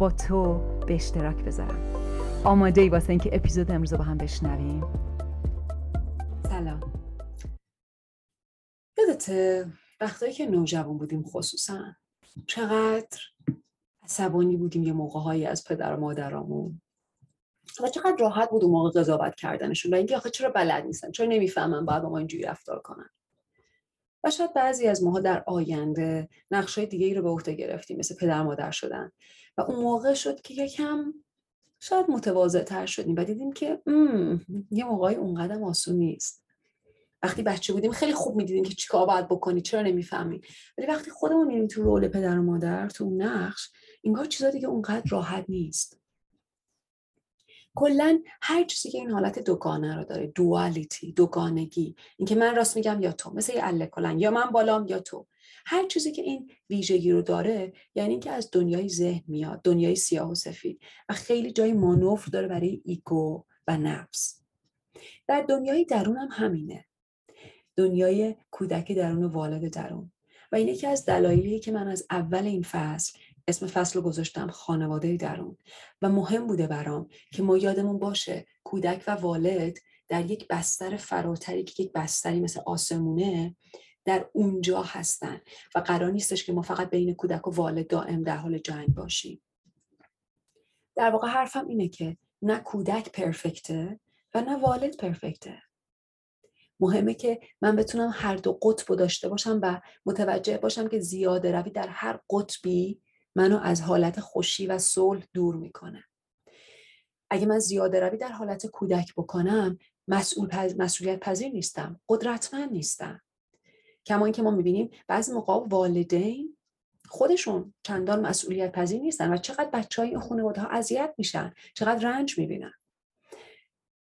با تو به اشتراک بذارم. آماده ای واسه اینکه اپیزود امروز با هم بشنویم. سلام. یادته وقتایی که نوجوان بودیم خصوصا. چقدر عصبانی بودیم یه موقع از پدر و مادرامون. و چقدر راحت بود اون موقع قضاوت کردنشون و اینکه آخه چرا بلد نیستن؟ چرا نمی‌فهمن باید با ما اینجوری رفتار کنن؟ و شاید بعضی از ماها در آینده نقشه دیگه ای رو به عهده گرفتیم مثل پدر مادر شدن. و اون موقع شد که یکم شاید متواضع تر شدیم و دیدیم که یه موقعی اونقدر آسون نیست. وقتی بچه بودیم خیلی خوب می‌دیدیم که چیکار باید بکنی چرا نمی‌فهمی. ولی وقتی خودمون میریم تو رول پدر و مادر تو اون نقش اینگاه چیزا دیگه اونقدر راحت نیست. کلا هر چیزی که این حالت دوگانه رو داره دوالیتی دوگانگی اینکه من راست میگم یا تو مثل یه اله یا من بالام یا تو. هر چیزی که این ویژگی رو داره یعنی اینکه از دنیای ذهن میاد دنیای سیاه و سفید و خیلی جای مانور داره برای ایگو و نفس. در دنیای درون هم همینه. دنیای کودک درون و والد درون. و این یکی از دلایلی که من از اول این فصل اسم فصل رو گذاشتم خانواده درون. و مهم بوده برام که ما یادمون باشه کودک و والد در یک بستر فراتری که یک بستری مثل آسمونه در اونجا هستن و قرار نیستش که ما فقط بین کودک و والد دائم در حال جنگ باشیم. در واقع حرفم اینه که نه کودک پرفکته و نه والد پرفکته. مهمه که من بتونم هر دو قطب داشته باشم و متوجه باشم که زیاده روی در هر قطبی منو از حالت خوشی و صلح دور می‌کنه. اگه من زیاده روی در حالت کودک بکنم مسئول پز... مسئولیت پذیر نیستم قدرتمند نیستم. کما اینکه ما می‌بینیم بعضی موقع والدین خودشون چندان مسئولیت پذیر نیستن و چقدر بچه های این خانواده ها اذیت میشن چقدر رنج می‌بینن.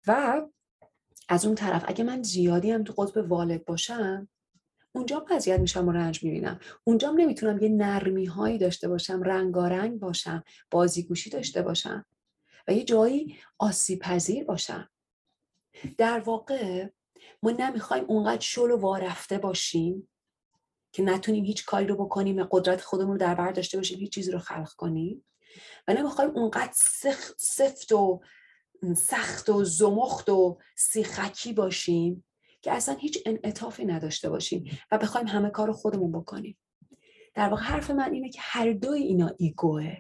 و از اون طرف اگه من زیادی هم تو قطب والد باشم اونجا اذیت میشم و رنج می‌بینم. اونجا نمی‌تونم یه نرمی هایی داشته باشم رنگارنگ باشم بازیگوشی داشته باشم و یه جایی آسیب پذیر باشم. در واقع ما نمی‌خوایم اونقدر شل و وارفته باشیم که نتونیم هیچ کاری رو بکنیم قدرت خودمون رو در بر داشته باشیم هیچ چیزی رو خلق کنیم. و نمی‌خوایم اونقدر سفت و سخت و زمخت و سیخکی باشیم که اصلا هیچ انعطافی نداشته باشیم و بخوایم همه کار رو خودمون بکنیم. در واقع حرف من اینه که هر دوی اینا ایگوه.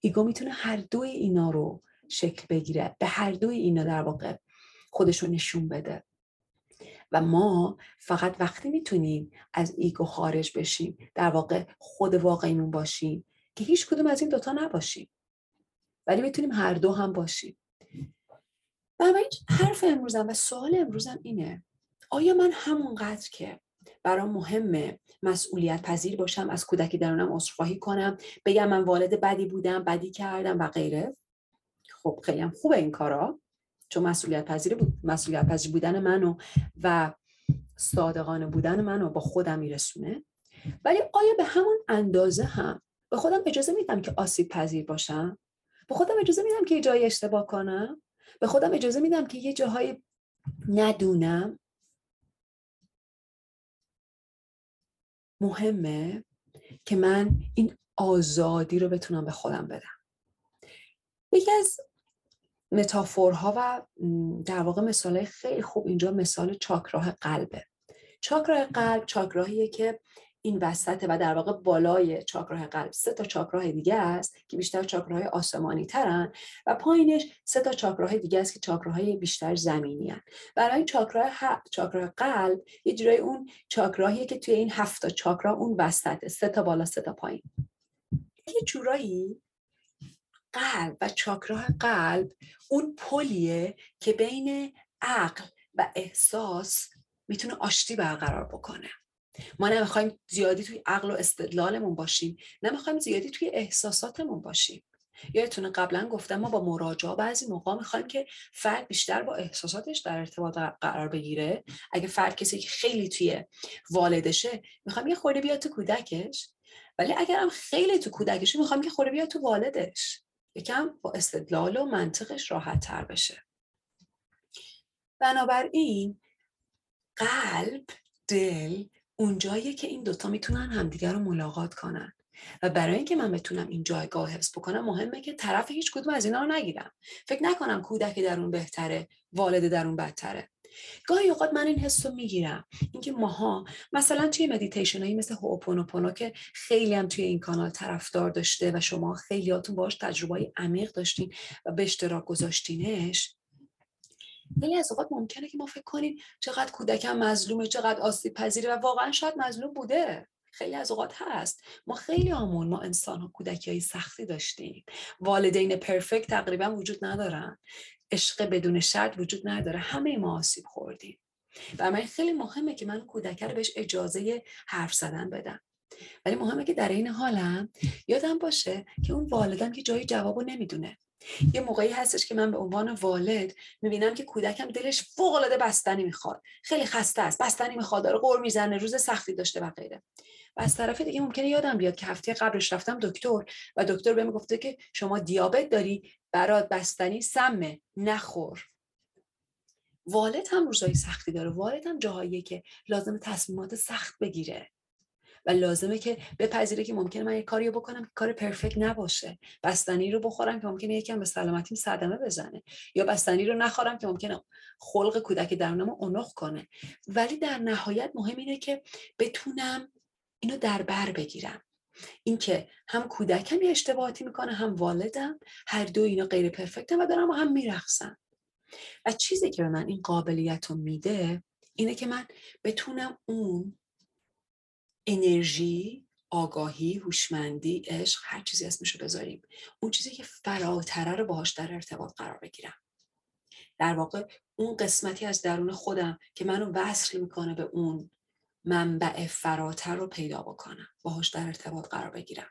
ego می‌تونه هر دوی اینا رو شکل بگیره به هر دوی اینا در واقع خودش رو نشون بده. و ما فقط وقتی می‌تونیم از ego خارج بشیم در واقع خود واقعیمون باشیم که هیچ کدوم از این دوتا نباشیم. ولی می‌تونیم هر دو هم باشیم. و حرف امروزم و سوال امروزم اینه آیا من همونقدر که برام مهمه مسئولیت پذیر باشم از کودکی درونم عذرخواهی کنم بگم من والد بدی بودم بدی کردم و غیره؟ خب خیلی هم خوبه این کارا. چون مسئولیت پذیر بود. مسئولیت پذیر بودن منو و صادقانه بودن منو با خودم میرسونه. ولی آیا به همون اندازه هم به خودم اجازه میدم که آسیب پذیر باشم؟ به خودم اجازه میدم که یه جایی اشتباه کنم؟ به خودم اجازه میدم که یه جاهای ندونم؟ مهمه که من این آزادی رو بتونم به خودم بدم. یکی از متافورها و در واقع مثال خیلی خوب اینجا مثال چاکراه قلبه چاکراه قلب چاکراهیه که این وسط و در واقع بالای چاکراه قلب سه تا چاکراه دیگه است که بیشتر چاکراه آسمانی ترن و پایینش سه تا چاکراه دیگه است که چاکراهای بیشتر زمینی هن. برای چاکراه, چاکراه قلب یه جورای اون چاکراهیه که توی این هفت تا چاکرا اون وسطه سه تا بالا سه تا پایین. یه جورایی قلب و چاکراه قلب اون پلیه که بین عقل و احساس می‌تونه آشتی برقرار بکنه. ما نمی‌خوایم زیادی توی عقل و استدلالمون باشیم نمی‌خوایم زیادی توی احساساتمون باشیم. یادتونه قبلا گفتم ما با مراجعه بعضی موقع می‌خوایم که فرد بیشتر با احساساتش در ارتباط قرار بگیره. اگه فرد کسی که خیلی توی والدشه می‌خوایم یه خورده بیاد تو کودکش. ولی اگر هم خیلی تو کودکشه می‌خوایم که خورده بیاد تو والدش. یکم با استدلال و منطقش راحت تر بشه. بنابراین قلب دل اونجاییه که این دوتا می‌تونن همدیگر رو ملاقات کنن. و برای اینکه من بتونم این جایگاه حفظ بکنم مهمه که طرف هیچ کدوم از اینا رو نگیرم. فکر نکنم کودک درون بهتره والد درون بدتره. گاهی اوقات من این حس رو می‌گیرم. اینکه ماها مثلا توی مدیتیشن هایی مثل هوپونوپونو که خیلی هم توی این کانال طرفدار داشته و شما خیلیاتون باش تجربه عمیق داشتین و به اشتراک گذاشتینش خیلی از اوقات ممکنه که ما فکر کنیم چقدر کودکم مظلومه چقدر آسیب پذیره و واقعا شاید مظلوم بوده. خیلی از اوقات هست. ما خیلی آمون ما انسان ها کودکی های سختی داشتیم. والدین پرفکت تقریبا وجود ندارن. عشق بدون شرط وجود نداره. همه ما آسیب خوردیم. و من خیلی مهمه که من کودک رو بهش اجازه حرف زدن بدم. ولی مهمه که در این حالم یادم باشه که اون والدم که جای جوابو نمی‌دونه. یه موقعی هستش که من به عنوان والد می‌بینم که کودکم دلش فوق العاده بستنی می‌خواد. خیلی خسته است بستنی می‌خواد داره قور می‌زنه روز سختی داشته و غیره. و از طرف دیگه ممکنه یادم بیاد که هفته قبلش رفتم دکتر و دکتر بهم گفته که شما دیابت داری برات بستنی سمه نخور. والد هم روزای سختی داره. والد هم جاهاییه که لازم تصمیمات سخت بگیره. و لازمه که بپذیره که ممکنه من یه کاری بکنم که کار پرفکت نباشه. بستنی رو بخورم که ممکنه یکم به سلامتیم صدمه بزنه. یا بستنی رو نخورم که ممکنه خلق کودک درونم اونخ کنه. ولی در نهایت مهم اینه که بتونم اینو در بر بگیرم. اینکه هم کودکم یه اشتباهاتی می‌کنه هم والدم هر دو اینا غیر پرفکتن و دارم هم میرخصن و چیزی که به من این قابلیت رو میده اینه که من بتونم اون انرژی آگاهی هوشمندی عشق هر چیزی اسمشو بذاریم اون چیزی که فراتره رو باهاش در ارتباط قرار بگیرم. در واقع اون قسمتی از درون خودم که منو وصل می‌کنه به اون منبع فراتر رو پیدا بکنم. باهاش در ارتباط قرار بگیرم.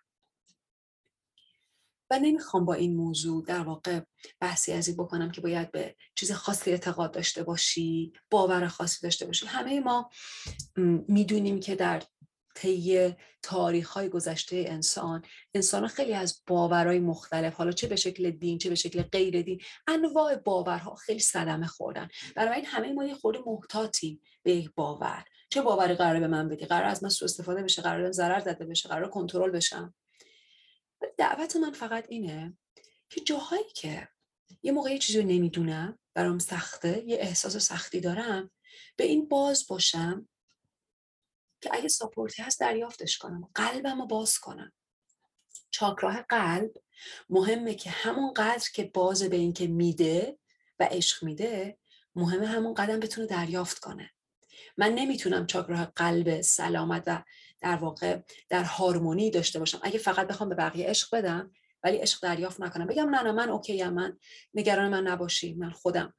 و نمی‌خوام با این موضوع در واقع بحثی از این بکنم که باید به چیز خاصی اعتقاد داشته باشی باور خاصی داشته باشی. همه ما می‌دونیم که در طی تاریخ های گذشته انسان انسان خیلی از باورهای مختلف حالا چه به شکل دین چه به شکل غیر دین انواع باورها خیلی صدمه خوردن. این همه ما یه خورده محتاطیم به یک باور. چه باوری قراره به من بدی؟ قرار از من سوء استفاده بشه قرار ضرر زده بشه قرار کنترل بشم. دعوت من فقط اینه که جاهایی که یه موقع یه چیزی رو نمی‌دونم برام سخته یه احساس سختی دارم به این باز باشم که اگه ساپورتی هست دریافتش کنم قلبم رو باز کنم. چاکراه قلب مهمه که همون قدر که باز به این که میده و عشق میده مهمه همون قدم بتونه دریافت کنه. من نمی‌تونم چاکراه قلب سلامت و در واقع در هارمونی داشته باشم. اگه فقط بخوام به بقیه عشق بدم ولی عشق دریافت نکنم. بگم نه نه من اوکی من نگران من نباشی من خودم.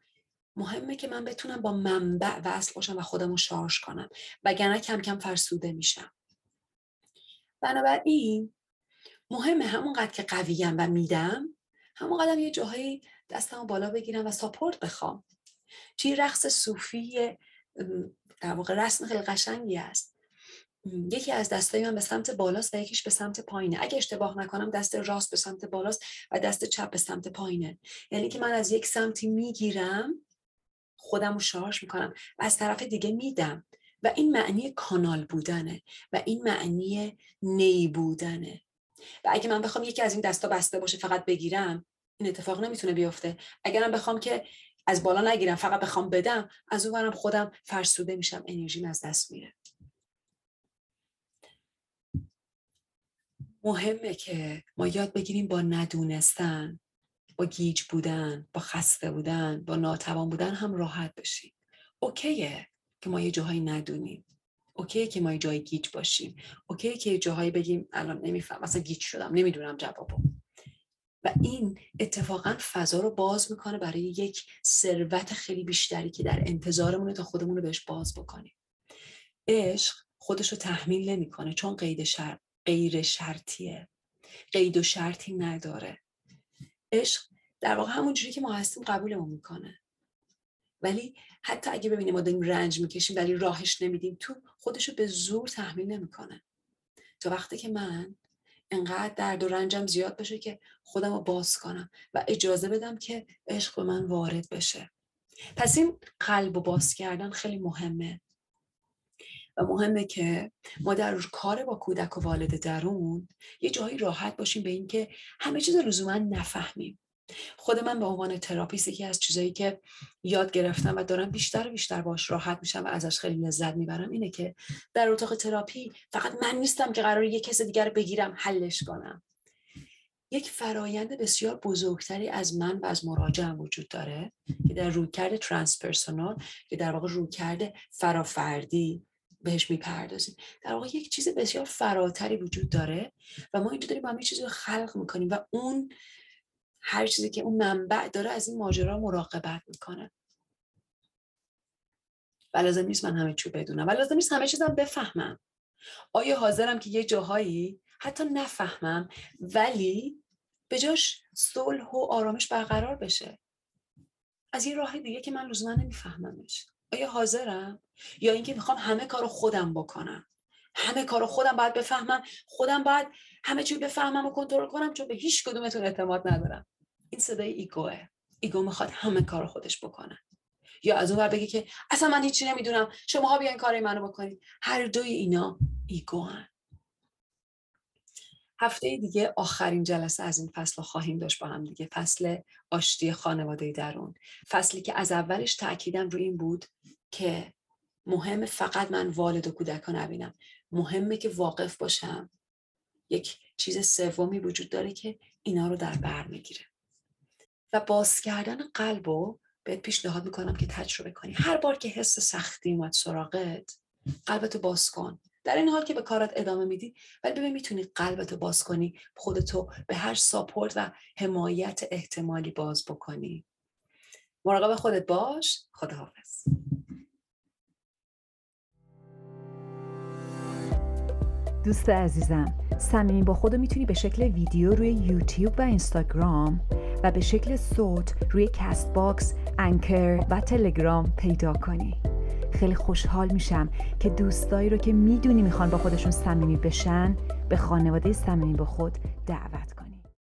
مهمه که من بتونم با منبع وصل باشم و خودم رو شارژ کنم. وگرنه کم کم فرسوده میشم. بنابراین مهمه همونقدر که قویم و میدم همونقدر یه جاهایی دستمو بالا بگیرم و ساپورت بخوام. توی رقص صوفی در واقع رسم خیلی قشنگی است. یکی از دستای من به سمت بالاست و یکیش به سمت پایینه. اگه اشتباه نکنم دست راست به سمت بالاست و دست چپ به سمت پایینه. یعنی که من از یک سمتی می‌گیرم خودم رو شارژ می‌کنم و از طرف دیگه میدم. و این معنی کانال بودنه و این معنی نی بودنه. و اگه من بخوام یکی از این دستا بسته باشه فقط بگیرم این اتفاق نمی‌تونه بیفته. اگرم بخوام که از بالا نگیرم فقط بخوام بدم از اون خودم فرسوده میشم انرژیم از دست میره. مهمه که ما یاد بگیریم با ندونستن با گیج بودن با خسته بودن با ناتوان بودن هم راحت بشیم. اوکیه که ما یه جاهایی ندونیم. اوکیه که ما یه جایی گیج باشیم. اوکیه که یه جاهایی بگیم الان نمیفهم مثلا گیج شدم نمی‌دونم جوابو. و این اتفاقا فضا رو باز می‌کنه برای یک ثروت خیلی بیشتری که در انتظارمونه تا خودمون رو بهش باز بکنیم. عشق خودش رو تحمیل نمی‌کنه چون قید شرط غیر شرطیه. قید و شرطی نداره. عشق در واقع همون جوری که ما هستیم قبولمون می‌کنه. ولی حتی اگه ببینیم ما داریم رنج می‌کشیم ولی راهش نمیدیم تو خودشو به زور تحمیل نمی‌کنه. تا وقتی که من انقدر درد و رنجم زیاد بشه که خودم رو باز کنم و اجازه بدم که عشق به من وارد بشه. پس این قلب و باز کردن خیلی مهمه. و مهمه که ما در کار با کودک و والد درون یه جایی راحت باشیم به اینکه همه چیز لزوما نفهمیم. خود من به عنوان therapist یکی از چیزایی که یاد گرفتم و دارم بیشتر و بیشتر باش راحت میشم و ازش خیلی لذت می‌برم اینه که در اتاق تراپی فقط من نیستم که قرار یک کس دیگر بگیرم حلش کنم. یک فرایند بسیار بزرگتری از من و از مراجعم وجود داره که در رویکرد transpersonal که در واقع رویکرد فرافردی بهش می‌پردازیم. در واقع یک چیز بسیار فراتری وجود داره و ما اینجا داریم با هم چیزی رو خلق می‌کنیم و اون هر چیزی که اون منبع داره از این ماجرا مراقبت می‌کنه. و لازم نیست من همه چیو بدونم. و لازم نیست همه چیزم بفهمم. آیا حاضرم که یه جاهایی حتی نفهمم ولی به جاش صلح و آرامش برقرار بشه؟ از یه راه دیگه که من لزوما نمیفهممش. آیا حاضرم؟ یا اینکه می‌خوام همه کارو خودم بکنم. همه کارو خودم باید بفهمم. خودم باید همه چی بفهمم و کنترل کنم چون به هیچ کدومتون اعتماد ندارم. این صدای ego ه. ego می‌خواد همه کار خودش بکنه. یا از اون بگه که اصلا من هیچی نمی‌دونم. شماها بیاین کار منو بکنید. هر دوی اینا ego هن. هفته دیگه آخرین جلسه از این فصل خواهیم داشت با هم دیگه. فصل آشتی خانواده درون. فصلی که از اولش تاکیدم رو این بود که مهم فقط من والد و کودکان نبینم. مهمه که واقف باشم. یک چیز سومی وجود داره که اینا رو در بر می‌گیره. و باز کردن قلب رو بهت پیشنهاد می‌کنم که تجربه کنی. هر بار که حس سختی اومد سراغت قلبتو باز کن. در این حال که به کارت ادامه میدی ولی ببین می‌تونی قلبتو باز کنی خودتو به هر ساپورت و حمایت احتمالی باز بکنی. مراقب خودت باش. خداحافظ. دوست عزیزم صمیمی با خودو می‌تونی به شکل ویدیو روی یوتیوب و اینستاگرام و به شکل صوت روی کست باکس، انکر و تلگرام پیدا کنی. خیلی خوشحال میشم که دوستایی رو که می‌دونی می‌خوان با خودشون صمیمی بشن به خانواده صمیمی با خود دعوت